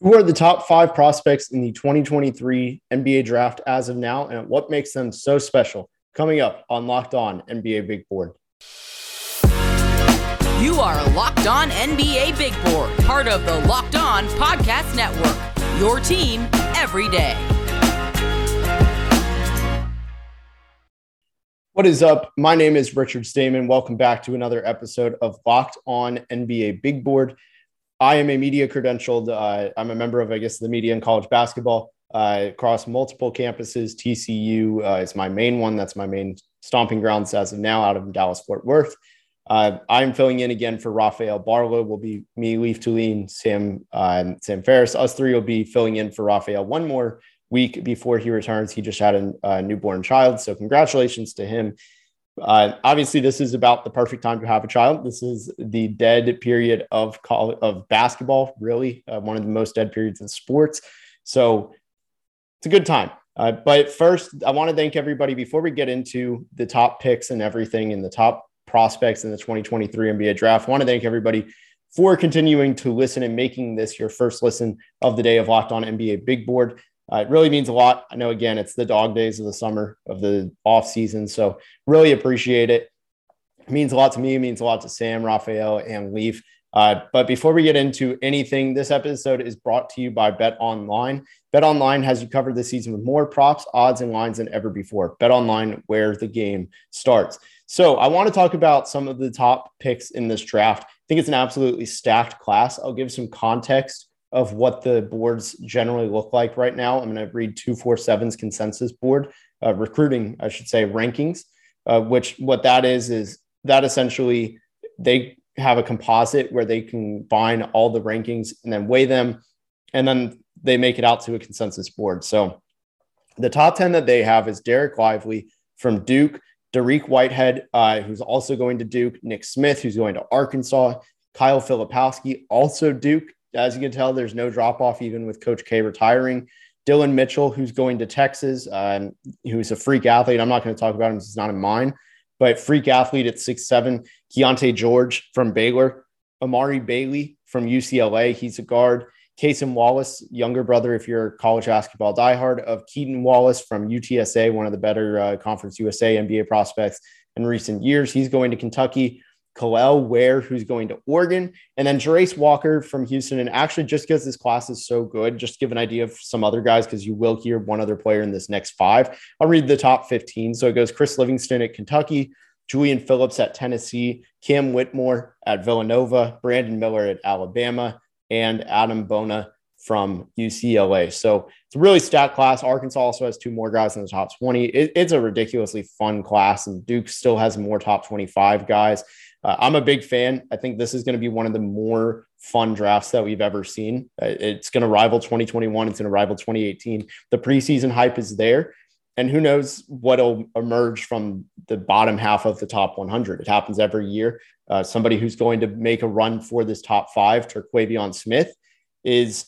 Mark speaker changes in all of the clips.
Speaker 1: Who are the top five prospects in the 2023 NBA draft as of now, and what makes them so special? Coming up on Locked On NBA Big Board.
Speaker 2: You are Locked On NBA Big Board, part of the Locked On Podcast Network. Your team every day.
Speaker 1: What is up? My name is Richard Stamen. Welcome back to another episode of Locked On NBA Big Board. I am a media credentialed. Uh, I'm a member of, I guess, the media in college basketball uh, across multiple campuses. TCU uh, is my main one. That's my main stomping grounds as of now, out of Dallas Fort Worth. Uh, I'm filling in again for Rafael Barlowe. Will be me, Leif Thulin, Sam, uh, Sam Ferris. Us three will be filling in for Rafael one more week before he returns. He just had a newborn child, so congratulations to him. Uh, obviously, this is about the perfect time to have a child. This is the dead period of college, of basketball, really uh, one of the most dead periods in sports. So it's a good time. Uh, but first, I want to thank everybody before we get into the top picks and everything and the top prospects in the 2023 NBA draft. I want to thank everybody for continuing to listen and making this your first listen of the day of Locked On NBA Big Board. Uh, it really means a lot. I know, again, it's the dog days of the summer of the off season. So really appreciate it. It means a lot to me. It means a lot to Sam, Raphael, and Leaf. Uh, but before we get into anything, this episode is brought to you by Bet Online. Bet Online has you covered this season with more props, odds, and lines than ever before. Bet Online, where the game starts. So I want to talk about some of the top picks in this draft. I think it's an absolutely stacked class. I'll give some context of what the boards generally look like right now. I'm going to read 247's consensus board, uh, recruiting, I should say, rankings, uh, which what that is, is that essentially they have a composite where they combine all the rankings and then weigh them, and then they make it out to a consensus board. So the top 10 that they have is Dereck Lively from Duke, Dariq Whitehead, uh, who's also going to Duke, Nick Smith, who's going to Arkansas, Kyle Filipowski, also Duke, as you can tell, there's no drop off even with Coach K retiring. Dillon Mitchell, who's going to Texas, uh, who's a freak athlete. I'm not going to talk about him. He's not in mine, but freak athlete at six seven. Keyonte George from Baylor. Amari Bailey from UCLA. He's a guard. Cason Wallace, younger brother, if you're college basketball diehard, of Keaton Wallace from UTSA, one of the better uh, Conference USA NBA prospects in recent years. He's going to Kentucky. Kel'el Ware, who's going to Oregon, and then Jarace Walker from Houston. And actually, just because this class is so good, just give an idea of some other guys because you will hear one other player in this next five. I'll read the top 15. So it goes Chris Livingston at Kentucky, Julian Phillips at Tennessee, Cam Whitmore at Villanova, Brandon Miller at Alabama, and Adem Bona from UCLA. So it's a really stacked class. Arkansas also has two more guys in the top 20. It, it's a ridiculously fun class, and Duke still has more top 25 guys. Uh, I'm a big fan. I think this is going to be one of the more fun drafts that we've ever seen. Uh, it's going to rival 2021. It's going to rival 2018. The preseason hype is there. And who knows what'll emerge from the bottom half of the top 100. It happens every year. Uh, somebody who's going to make a run for this top five, Terquavion Smith, is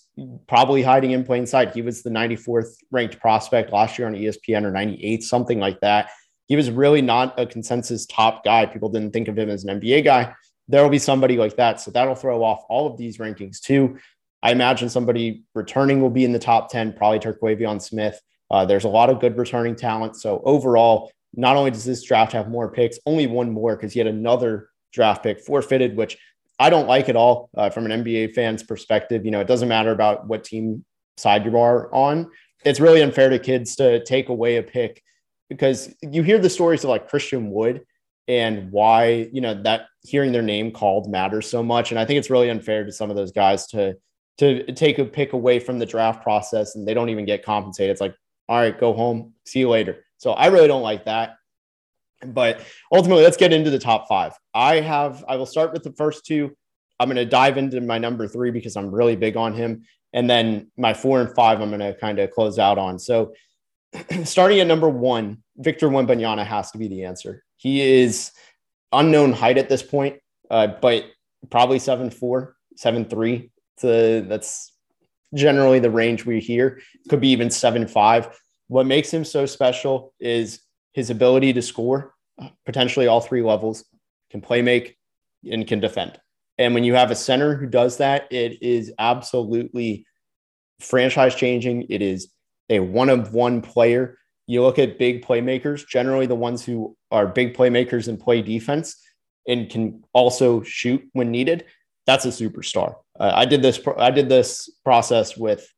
Speaker 1: probably hiding in plain sight. He was the 94th ranked prospect last year on ESPN or 98, something like that he was really not a consensus top guy. People didn't think of him as an NBA guy. There will be somebody like that. So that'll throw off all of these rankings too. I imagine somebody returning will be in the top 10, probably Terquavion Smith. Uh, there's a lot of good returning talent. So overall, not only does this draft have more picks, only one more because he had another draft pick forfeited, which I don't like at all uh, from an NBA fan's perspective. You know, it doesn't matter about what team side you are on. It's really unfair to kids to take away a pick because you hear the stories of like Christian Wood and why, you know, that hearing their name called matters so much. And I think it's really unfair to some of those guys to to take a pick away from the draft process and they don't even get compensated. It's like, all right, go home, see you later. So I really don't like that. But ultimately, let's get into the top five. I have, I will start with the first two. I'm going to dive into my number three because I'm really big on him. And then my four and five, I'm going to kind of close out on. So starting at number one, Victor Wembanyama has to be the answer. He is unknown height at this point, uh, but probably seven four, seven three. So that's generally the range we hear. Could be even seven five. What makes him so special is his ability to score, potentially all three levels, can play make, and can defend. And when you have a center who does that, it is absolutely franchise changing. It is a one of one player. You look at big playmakers, generally the ones who are big playmakers and play defense and can also shoot when needed. That's a superstar. Uh, I did this. I did this process with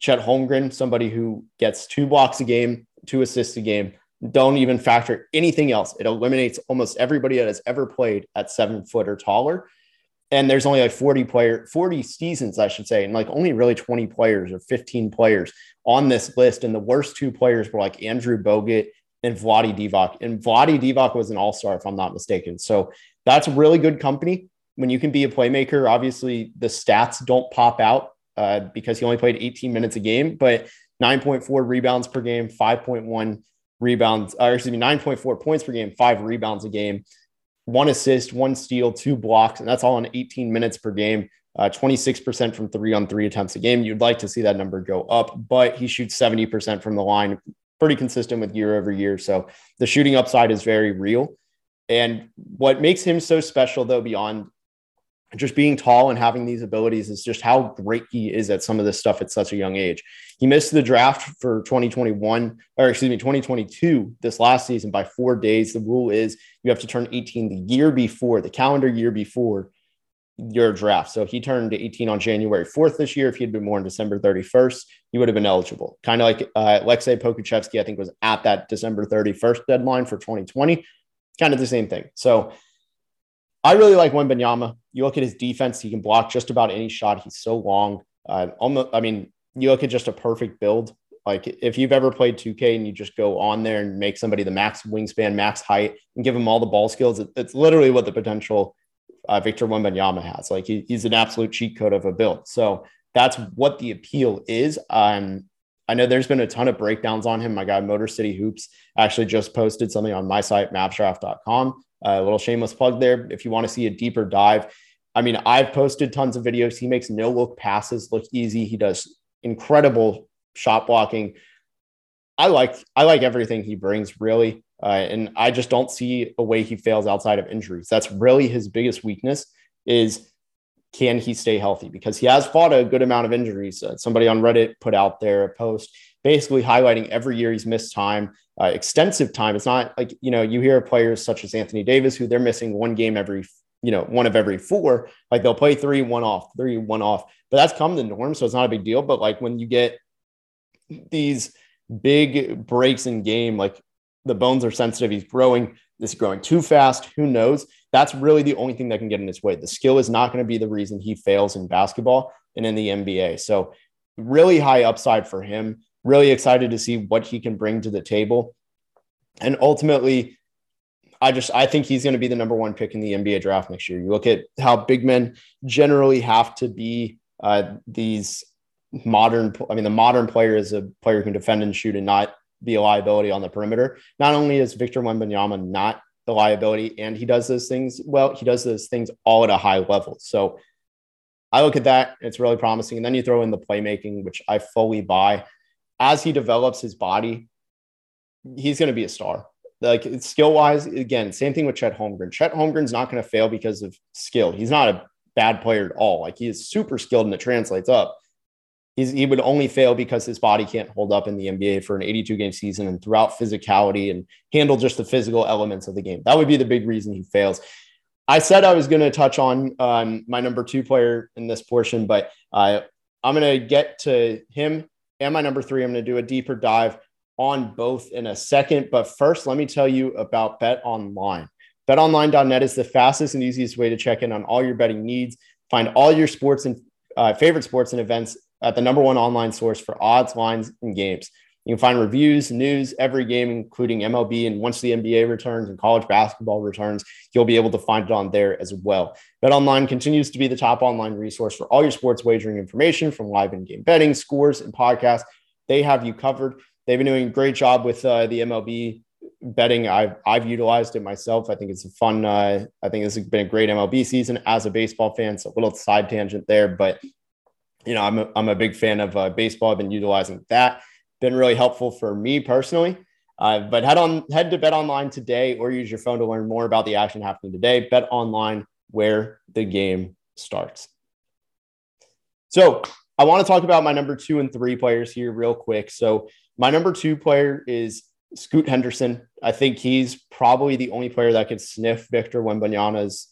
Speaker 1: Chet Holmgren, somebody who gets two blocks a game, two assists a game. Don't even factor anything else. It eliminates almost everybody that has ever played at seven foot or taller and there's only like 40 player 40 seasons i should say and like only really 20 players or 15 players on this list and the worst two players were like andrew bogut and Vlade Divac. And Vlade Divac was an all-star, if I'm not mistaken. So that's really good company. When you can be a playmaker, obviously the stats don't pop out uh, because he only played 18 minutes a game, but 9.4 rebounds per game, 5.1 rebounds, or excuse me, 9.4 points per game, five rebounds a game one assist, one steal, two blocks, and that's all in 18 minutes per game. Uh, 26% from three on three attempts a game. You'd like to see that number go up, but he shoots 70% from the line, pretty consistent with year over year. So the shooting upside is very real. And what makes him so special, though, beyond just being tall and having these abilities is just how great he is at some of this stuff at such a young age. He missed the draft for 2021 or excuse me 2022 this last season by 4 days. The rule is you have to turn 18 the year before, the calendar year before your draft. So he turned 18 on January 4th this year. If he had been born December 31st, he would have been eligible. Kind of like uh, Aleksej Pokusevski, I think was at that December 31st deadline for 2020. Kind of the same thing. So I really like Wembanyama. You look at his defense; he can block just about any shot. He's so long. Uh, almost, I mean, you look at just a perfect build. Like if you've ever played 2K and you just go on there and make somebody the max wingspan, max height, and give them all the ball skills, it, it's literally what the potential uh, Victor Wembanyama has. Like he, he's an absolute cheat code of a build. So that's what the appeal is. Um, I know there's been a ton of breakdowns on him. My guy Motor City Hoops actually just posted something on my site, mavsdraft.com a little shameless plug there. If you want to see a deeper dive, I mean, I've posted tons of videos. He makes no look passes look easy. He does incredible shot blocking. I like I like everything he brings really, uh, and I just don't see a way he fails outside of injuries. That's really his biggest weakness is can he stay healthy because he has fought a good amount of injuries. Uh, somebody on Reddit put out there a post basically highlighting every year he's missed time uh, extensive time. It's not like, you know, you hear players such as Anthony Davis, who they're missing one game every, you know, one of every four. Like they'll play three, one off, three, one off. But that's come the norm. So it's not a big deal. But like when you get these big breaks in game, like the bones are sensitive, he's growing, this is growing too fast. Who knows? That's really the only thing that can get in his way. The skill is not going to be the reason he fails in basketball and in the NBA. So, really high upside for him really excited to see what he can bring to the table. And ultimately, I just I think he's going to be the number one pick in the NBA draft next year. You look at how big men generally have to be uh, these modern. I mean, the modern player is a player who can defend and shoot and not be a liability on the perimeter. Not only is Victor Wembanyama not the liability, and he does those things well, he does those things all at a high level. So I look at that; it's really promising. And then you throw in the playmaking, which I fully buy as he develops his body, he's going to be a star. Like skill wise, again, same thing with Chet Holmgren. Chet Holmgren's not going to fail because of skill. He's not a bad player at all. Like he is super skilled and it translates up. He's, he would only fail because his body can't hold up in the NBA for an 82 game season and throughout physicality and handle just the physical elements of the game. That would be the big reason he fails. I said I was going to touch on um, my number two player in this portion, but uh, I'm going to get to him and my number three. I'm going to do a deeper dive on both in a second. But first, let me tell you about Bet Online. BetOnline.net is the fastest and easiest way to check in on all your betting needs. Find all your sports and uh, favorite sports and events at the number one online source for odds, lines, and games. You can find reviews, news, every game, including MLB. And once the NBA returns and college basketball returns, you'll be able to find it on there as well. BetOnline continues to be the top online resource for all your sports wagering information from live in game betting, scores, and podcasts. They have you covered. They've been doing a great job with uh, the MLB betting. I've, I've utilized it myself. I think it's a fun, uh, I think this has been a great MLB season as a baseball fan. So a little side tangent there, but you know, I'm a, I'm a big fan of uh, baseball. I've been utilizing that been really helpful for me personally. Uh, but head on head to Bet Online today, or use your phone to learn more about the action happening today. Bet Online, where the game starts. So I want to talk about my number two and three players here real quick. So my number two player is Scoot Henderson. I think he's probably the only player that could sniff Victor Wembanyama's,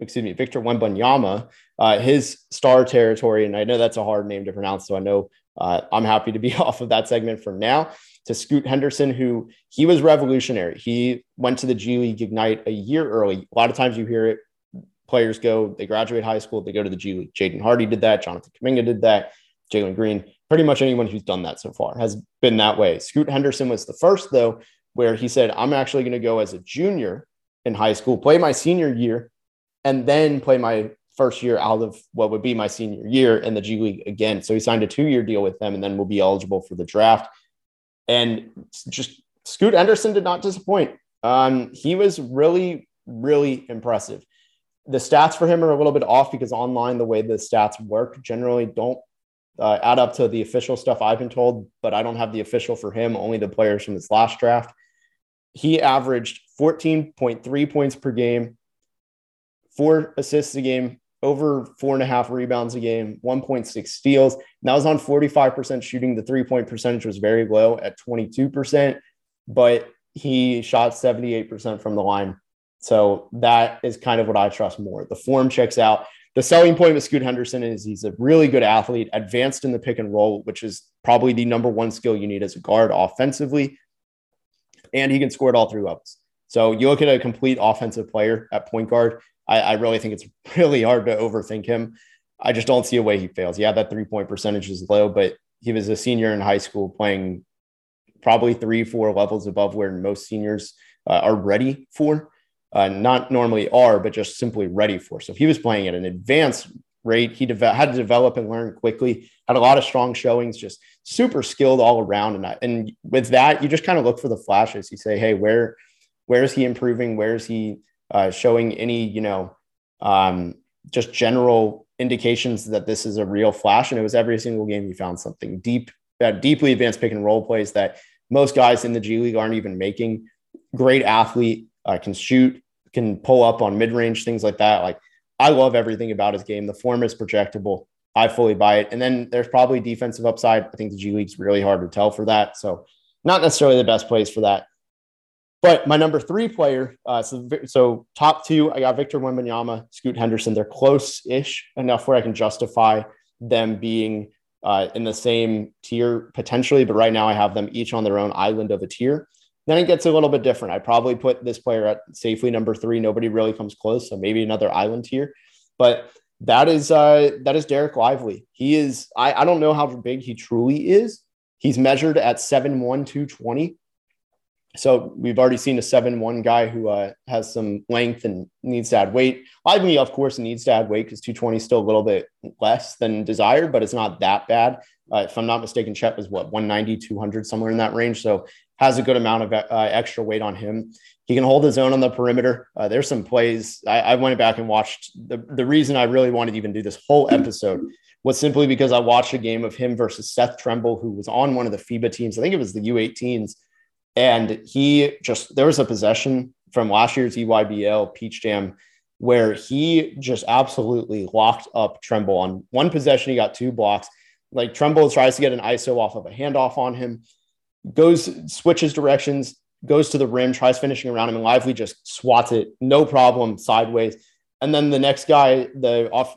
Speaker 1: excuse me, Victor Wembanyama, uh, his star territory. And I know that's a hard name to pronounce, so I know uh, I'm happy to be off of that segment for now. To Scoot Henderson, who he was revolutionary. He went to the G League Ignite a year early. A lot of times you hear it, players go, they graduate high school, they go to the G League. Jaden Hardy did that. Jonathan Kuminga did that. Jalen Green pretty much anyone who's done that so far has been that way. Scoot Henderson was the first, though, where he said, I'm actually going to go as a junior in high school, play my senior year, and then play my first year out of what would be my senior year in the G League again. So he signed a two year deal with them and then will be eligible for the draft. And just Scoot Anderson did not disappoint. Um, he was really, really impressive. The stats for him are a little bit off because online, the way the stats work generally don't uh, add up to the official stuff I've been told, but I don't have the official for him, only the players from his last draft. He averaged 14.3 points per game, four assists a game, over four and a half rebounds a game, 1.6 steals. And that was on 45% shooting. The three point percentage was very low at 22%, but he shot 78% from the line. So that is kind of what I trust more. The form checks out the selling point with Scoot Henderson is he's a really good athlete, advanced in the pick and roll, which is probably the number one skill you need as a guard offensively. And he can score at all three levels. So you look at a complete offensive player at point guard. I, I really think it's really hard to overthink him. I just don't see a way he fails. Yeah, that three point percentage is low, but he was a senior in high school playing probably three, four levels above where most seniors uh, are ready for uh, not normally are, but just simply ready for. So if he was playing at an advanced rate, he de- had to develop and learn quickly, had a lot of strong showings, just super skilled all around. And, I, and with that, you just kind of look for the flashes. You say, hey, where, where is he improving? Where is he uh, showing any, you know, um, just general indications that this is a real flash? And it was every single game you found something deep, that deeply advanced pick and roll plays that most guys in the G League aren't even making. Great athlete, uh, can shoot, can pull up on mid range, things like that. Like I love everything about his game. The form is projectable. I fully buy it. And then there's probably defensive upside. I think the G League's really hard to tell for that. So not necessarily the best place for that. But my number three player, uh, so, so top two, I got Victor Wembanyama, Scoot Henderson. They're close-ish enough where I can justify them being uh, in the same tier potentially. But right now I have them each on their own island of a tier. Then it gets a little bit different. I probably put this player at safely number three. Nobody really comes close, so maybe another island here. But that is uh, that is Dereck Lively. He is. I, I don't know how big he truly is. He's measured at 7'1", 220. So we've already seen a seven-one guy who uh, has some length and needs to add weight. Lively, of course, needs to add weight because 220 is still a little bit less than desired, but it's not that bad. Uh, if I'm not mistaken, Chet was what 190, 200, somewhere in that range. So has a good amount of uh, extra weight on him. He can hold his own on the perimeter. Uh, there's some plays. I, I, went back and watched. The, the reason I really wanted to even do this whole episode was simply because I watched a game of him versus Seth Trimble, who was on one of the FIBA teams. I think it was the U18s. And he just, there was a possession from last year's EYBL Peach Jam where he just absolutely locked up Trimble on one possession. He got two blocks. Like Trimble tries to get an ISO off of a handoff on him goes, switches directions, goes to the rim, tries finishing around him, and Lively just swats it, no problem, sideways. And then the next guy, the off,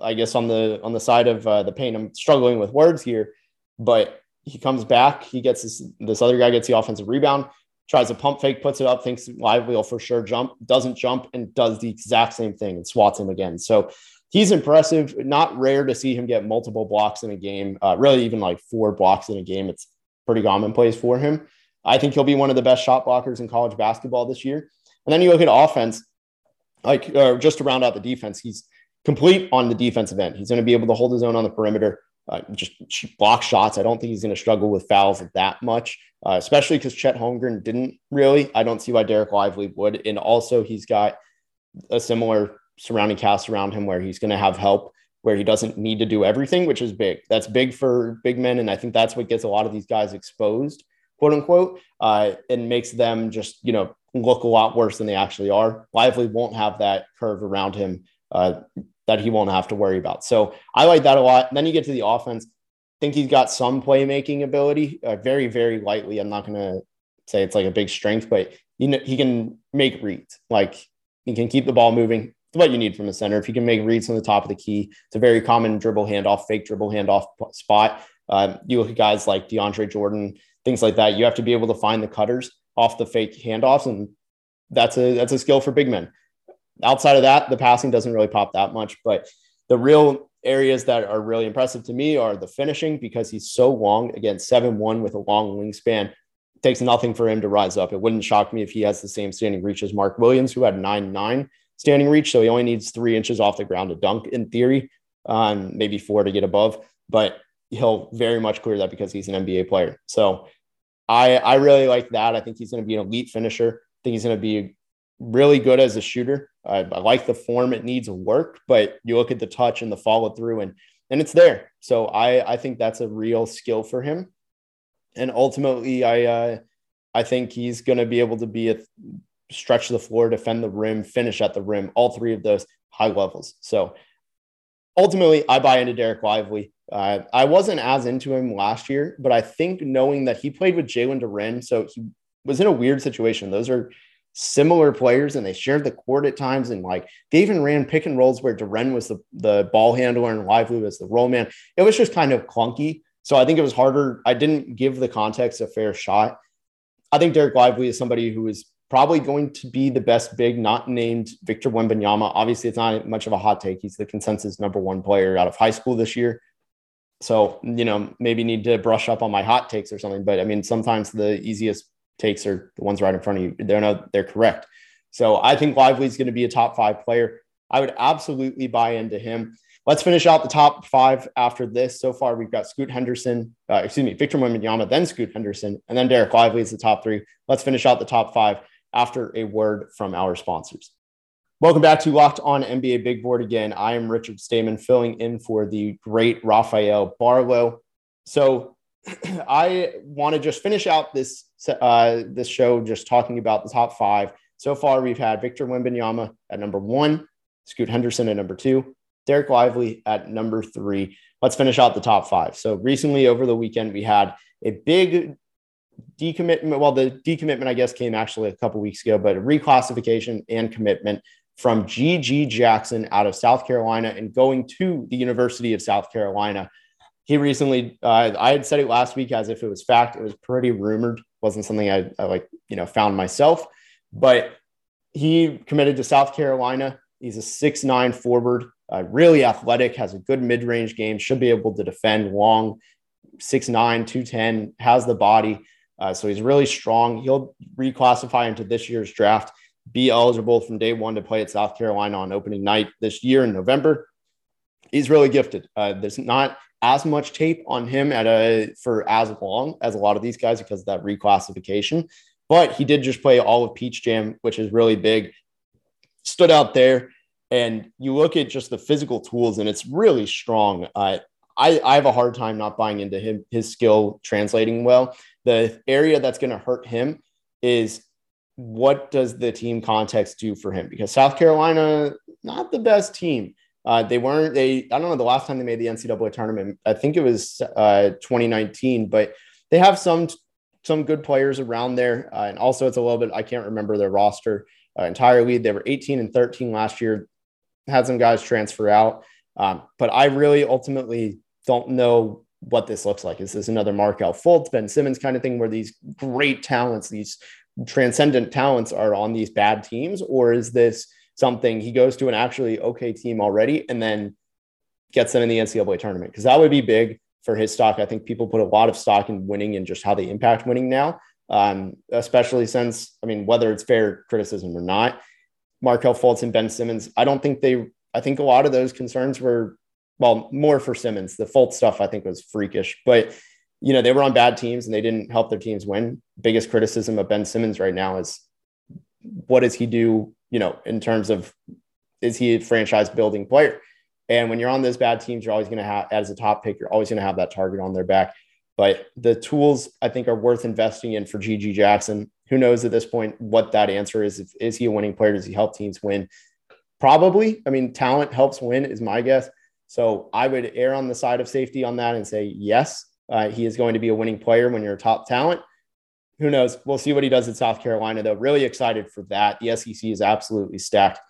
Speaker 1: I guess on the on the side of uh, the paint, I'm struggling with words here, but he comes back, he gets this this other guy gets the offensive rebound, tries a pump fake, puts it up, thinks Lively will for sure jump, doesn't jump, and does the exact same thing and swats him again. So he's impressive. Not rare to see him get multiple blocks in a game, uh, really even like four blocks in a game. It's pretty commonplace for him. I think he'll be one of the best shot blockers in college basketball this year. And then you look at offense, like uh, just to round out the defense, he's complete on the defensive end. He's going to be able to hold his own on the perimeter, uh, just block shots. I don't think he's going to struggle with fouls that much, uh, especially because Chet Holmgren didn't really. I don't see why Dereck Lively would. And also, he's got a similar surrounding cast around him where he's going to have help where he doesn't need to do everything, which is big. That's big for big men. And I think that's what gets a lot of these guys exposed, quote unquote, uh, and makes them just, you know, look a lot worse than they actually are. Lively won't have that curve around him. Uh, that he won't have to worry about. So I like that a lot. Then you get to the offense. Think he's got some playmaking ability, uh, very, very lightly. I'm not going to say it's like a big strength, but you know, he can make reads. Like he can keep the ball moving. It's what you need from a center. If you can make reads from the top of the key, it's a very common dribble handoff, fake dribble handoff spot. Uh, you look at guys like DeAndre Jordan, things like that. You have to be able to find the cutters off the fake handoffs, and that's a that's a skill for big men. Outside of that, the passing doesn't really pop that much, but the real areas that are really impressive to me are the finishing because he's so long. Again, seven one with a long wingspan. It takes nothing for him to rise up. It wouldn't shock me if he has the same standing reach as Mark Williams, who had nine nine standing reach. So he only needs three inches off the ground to dunk in theory, um, maybe four to get above. But he'll very much clear that because he's an NBA player. So I I really like that. I think he's going to be an elite finisher. I think he's going to be really good as a shooter. I, I, like the form; it needs work, but you look at the touch and the follow through, and and it's there. So I I think that's a real skill for him. And ultimately, I uh, I think he's going to be able to be a stretch the floor, defend the rim, finish at the rim, all three of those high levels. So ultimately, I buy into Dereck Lively. Uh, I wasn't as into him last year, but I think knowing that he played with Jalen Duren, so he was in a weird situation. Those are similar players and they shared the court at times. And like they even ran pick and rolls where Duren was the, the ball handler and Lively was the roll man. It was just kind of clunky. So I think it was harder. I didn't give the context a fair shot. I think Dereck Lively is somebody who is probably going to be the best big, not named Victor Wembanyama. Obviously, it's not much of a hot take. He's the consensus number one player out of high school this year. So, you know, maybe need to brush up on my hot takes or something. But I mean, sometimes the easiest takes are the ones right in front of you. They're not, they're correct. So I think Lively is going to be a top five player. I would absolutely buy into him. Let's finish out the top five after this. So far, we've got Scoot Henderson, uh, excuse me, Victor Wembanyama, then Scoot Henderson, and then Dereck Lively is the top three. Let's finish out the top five after a word from our sponsors. Welcome back to Locked On NBA Big Board again. I am Richard Stamen filling in for the great Rafael Barlowe. So I want to just finish out this uh, this show just talking about the top five. So far, we've had Victor Wembanyama at number one, Scoot Henderson at number two, Dereck Lively at number three. Let's finish out the top five. So recently, over the weekend, we had a big decommitment. Well, the decommitment, I guess, came actually a couple weeks ago, but a reclassification and commitment from GG Jackson out of South Carolina and going to the University of South Carolina. He recently, uh, I had said it last week as if it was fact. It was pretty rumored, wasn't something I, I like, you know, found myself, but he committed to South Carolina. He's a six nine forward, uh, really athletic, has a good mid range game, should be able to defend long, six nine, 210, has the body. Uh, so he's really strong. He'll reclassify into this year's draft be eligible from day one to play at South Carolina on opening night this year in November. He's really gifted. Uh, there's not as much tape on him at a for as long as a lot of these guys because of that reclassification. But he did just play all of Peach Jam, which is really big. Stood out there, and you look at just the physical tools, and it's really strong. Uh, I, I have a hard time not buying into him his skill translating well. The area that's going to hurt him is what does the team context do for him? Because South Carolina, not the best team. Uh, they weren't. They I don't know the last time they made the NCAA tournament. I think it was uh, 2019, but they have some some good players around there, uh, and also it's a little bit. I can't remember their roster uh, entirely. They were 18 and 13 last year. Had some guys transfer out, um, but I really ultimately don't know what this looks like. Is this another Markelle Fultz, Ben Simmons kind of thing, where these great talents, these transcendent talents are on these bad teams, or is this something he goes to an actually okay team already and then gets them in the NCAA tournament? Because that would be big for his stock. I think people put a lot of stock in winning and just how they impact winning now, um, especially since, I mean, whether it's fair criticism or not, Markelle Fultz and Ben Simmons, I don't think they, I think a lot of those concerns were, well, more for Simmons. The Fultz stuff I think was freakish, but you know, they were on bad teams and they didn't help their teams win. Biggest criticism of Ben Simmons right now is what does he do, you know, in terms of is he a franchise building player? And when you're on those bad teams, you're always going to have, as a top pick, you're always going to have that target on their back. But the tools I think are worth investing in for GG Jackson. Who knows at this point what that answer is? If, is he a winning player? Does he help teams win? Probably. I mean, talent helps win, is my guess. So I would err on the side of safety on that and say, yes, uh, he is going to be a winning player when you're a top talent. Who knows? We'll see what he does at South Carolina, though. Really excited for that. The SEC is absolutely stacked.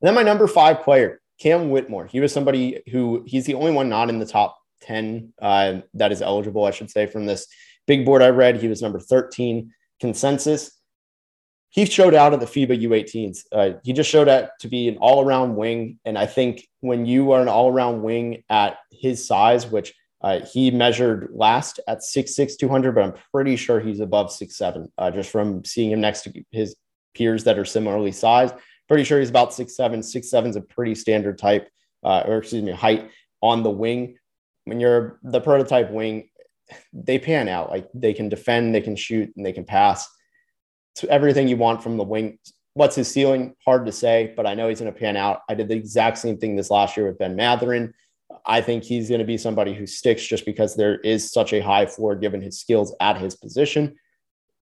Speaker 1: And then my number five player, Cam Whitmore. He was somebody who he's the only one not in the top 10 uh, that is eligible, I should say, from this big board I read. He was number 13 consensus. He showed out at the FIBA U18s. Uh, he just showed out to be an all around wing. And I think when you are an all around wing at his size, which uh, he measured last at 6'6, 200, but I'm pretty sure he's above 6'7, uh, just from seeing him next to his peers that are similarly sized. Pretty sure he's about six 6'7. 6'7 is a pretty standard type, uh, or excuse me, height on the wing. When you're the prototype wing, they pan out. Like they can defend, they can shoot, and they can pass. It's everything you want from the wing. What's his ceiling? Hard to say, but I know he's going to pan out. I did the exact same thing this last year with Ben Mathurin. I think he's going to be somebody who sticks just because there is such a high floor given his skills at his position.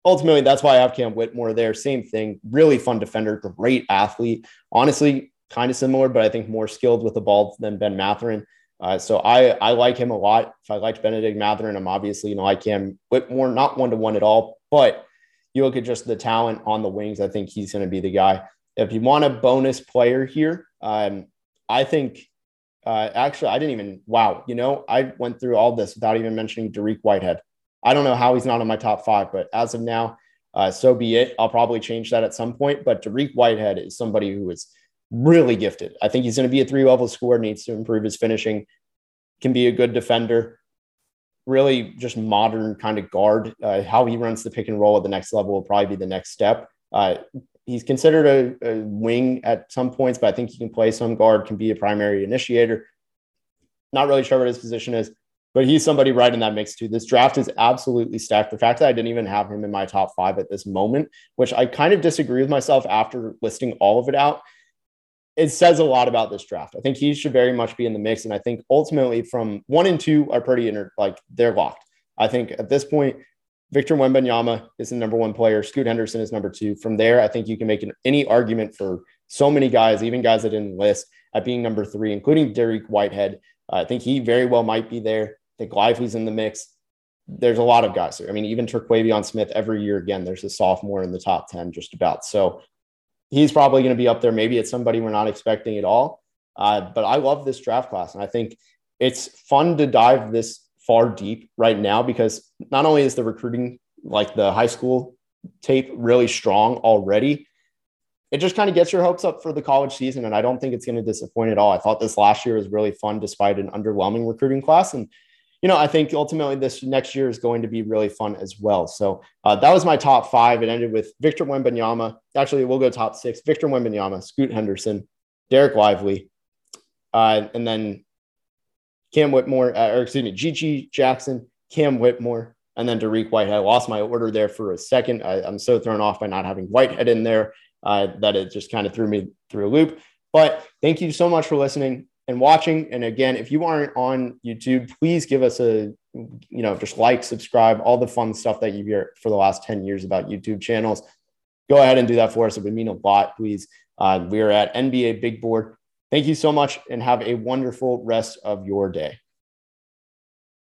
Speaker 1: Ultimately, that's why I have Cam Whitmore there. Same thing, really fun defender, great athlete. Honestly, kind of similar, but I think more skilled with the ball than Ben Mathurin. Uh, so I I like him a lot. If I liked Bennedict Mathurin, I'm obviously you know like him Whitmore, not one to one at all, but you look at just the talent on the wings. I think he's going to be the guy. If you want a bonus player here, um, I think uh, actually, I didn't even, wow, you know, I went through all this without even mentioning Dariq Whitehead. I don't know how he's not in my top five, but as of now, uh, so be it. I'll probably change that at some point. But Dariq Whitehead is somebody who is really gifted. I think he's going to be a three level scorer, needs to improve his finishing, can be a good defender, really just modern kind of guard. Uh, how he runs the pick and roll at the next level will probably be the next step. Uh, he's considered a, a, wing at some points, but I think he can play some guard, can be a primary initiator. Not really sure what his position is, but he's somebody right in that mix too. This draft is absolutely stacked. The fact that I didn't even have him in my top five at this moment, which I kind of disagree with myself after listing all of it out, it says a lot about this draft. I think he should very much be in the mix. And I think ultimately from one and two are pretty like they're locked. I think at this point, Victor Wembanyama is the number one player. Scoot Henderson is number two. From there, I think you can make an, any argument for so many guys, even guys that didn't list, at being number three, including Dariq Whitehead. Uh, I think he very well might be there. I think Lively's in the mix. There's a lot of guys there. I mean, even Terquavion Smith every year again, there's a sophomore in the top 10 just about. So he's probably going to be up there. Maybe it's somebody we're not expecting at all. Uh, but I love this draft class. And I think it's fun to dive this far deep right now because not only is the recruiting like the high school tape really strong already, it just kind of gets your hopes up for the college season. And I don't think it's going to disappoint at all. I thought this last year was really fun despite an underwhelming recruiting class. And, you know, I think ultimately this next year is going to be really fun as well. So uh, that was my top five. It ended with Victor Wembanyama. Actually, we'll go top six Victor Wembanyama, Scoot Henderson, Dereck Lively. Uh, and then Cam Whitmore, uh, or excuse me, GG Jackson, Cam Whitmore, and then Dariq Whitehead. I lost my order there for a second. I, am so thrown off by not having Whitehead in there uh, that it just kind of threw me through a loop. But thank you so much for listening and watching. And again, if you aren't on YouTube, please give us a, you know, just like, subscribe, all the fun stuff that you hear for the last 10 years about YouTube channels. Go ahead and do that for us. It would mean a lot, please. Uh, we are at NBA Big Board Thank you so much and have a wonderful rest of your day.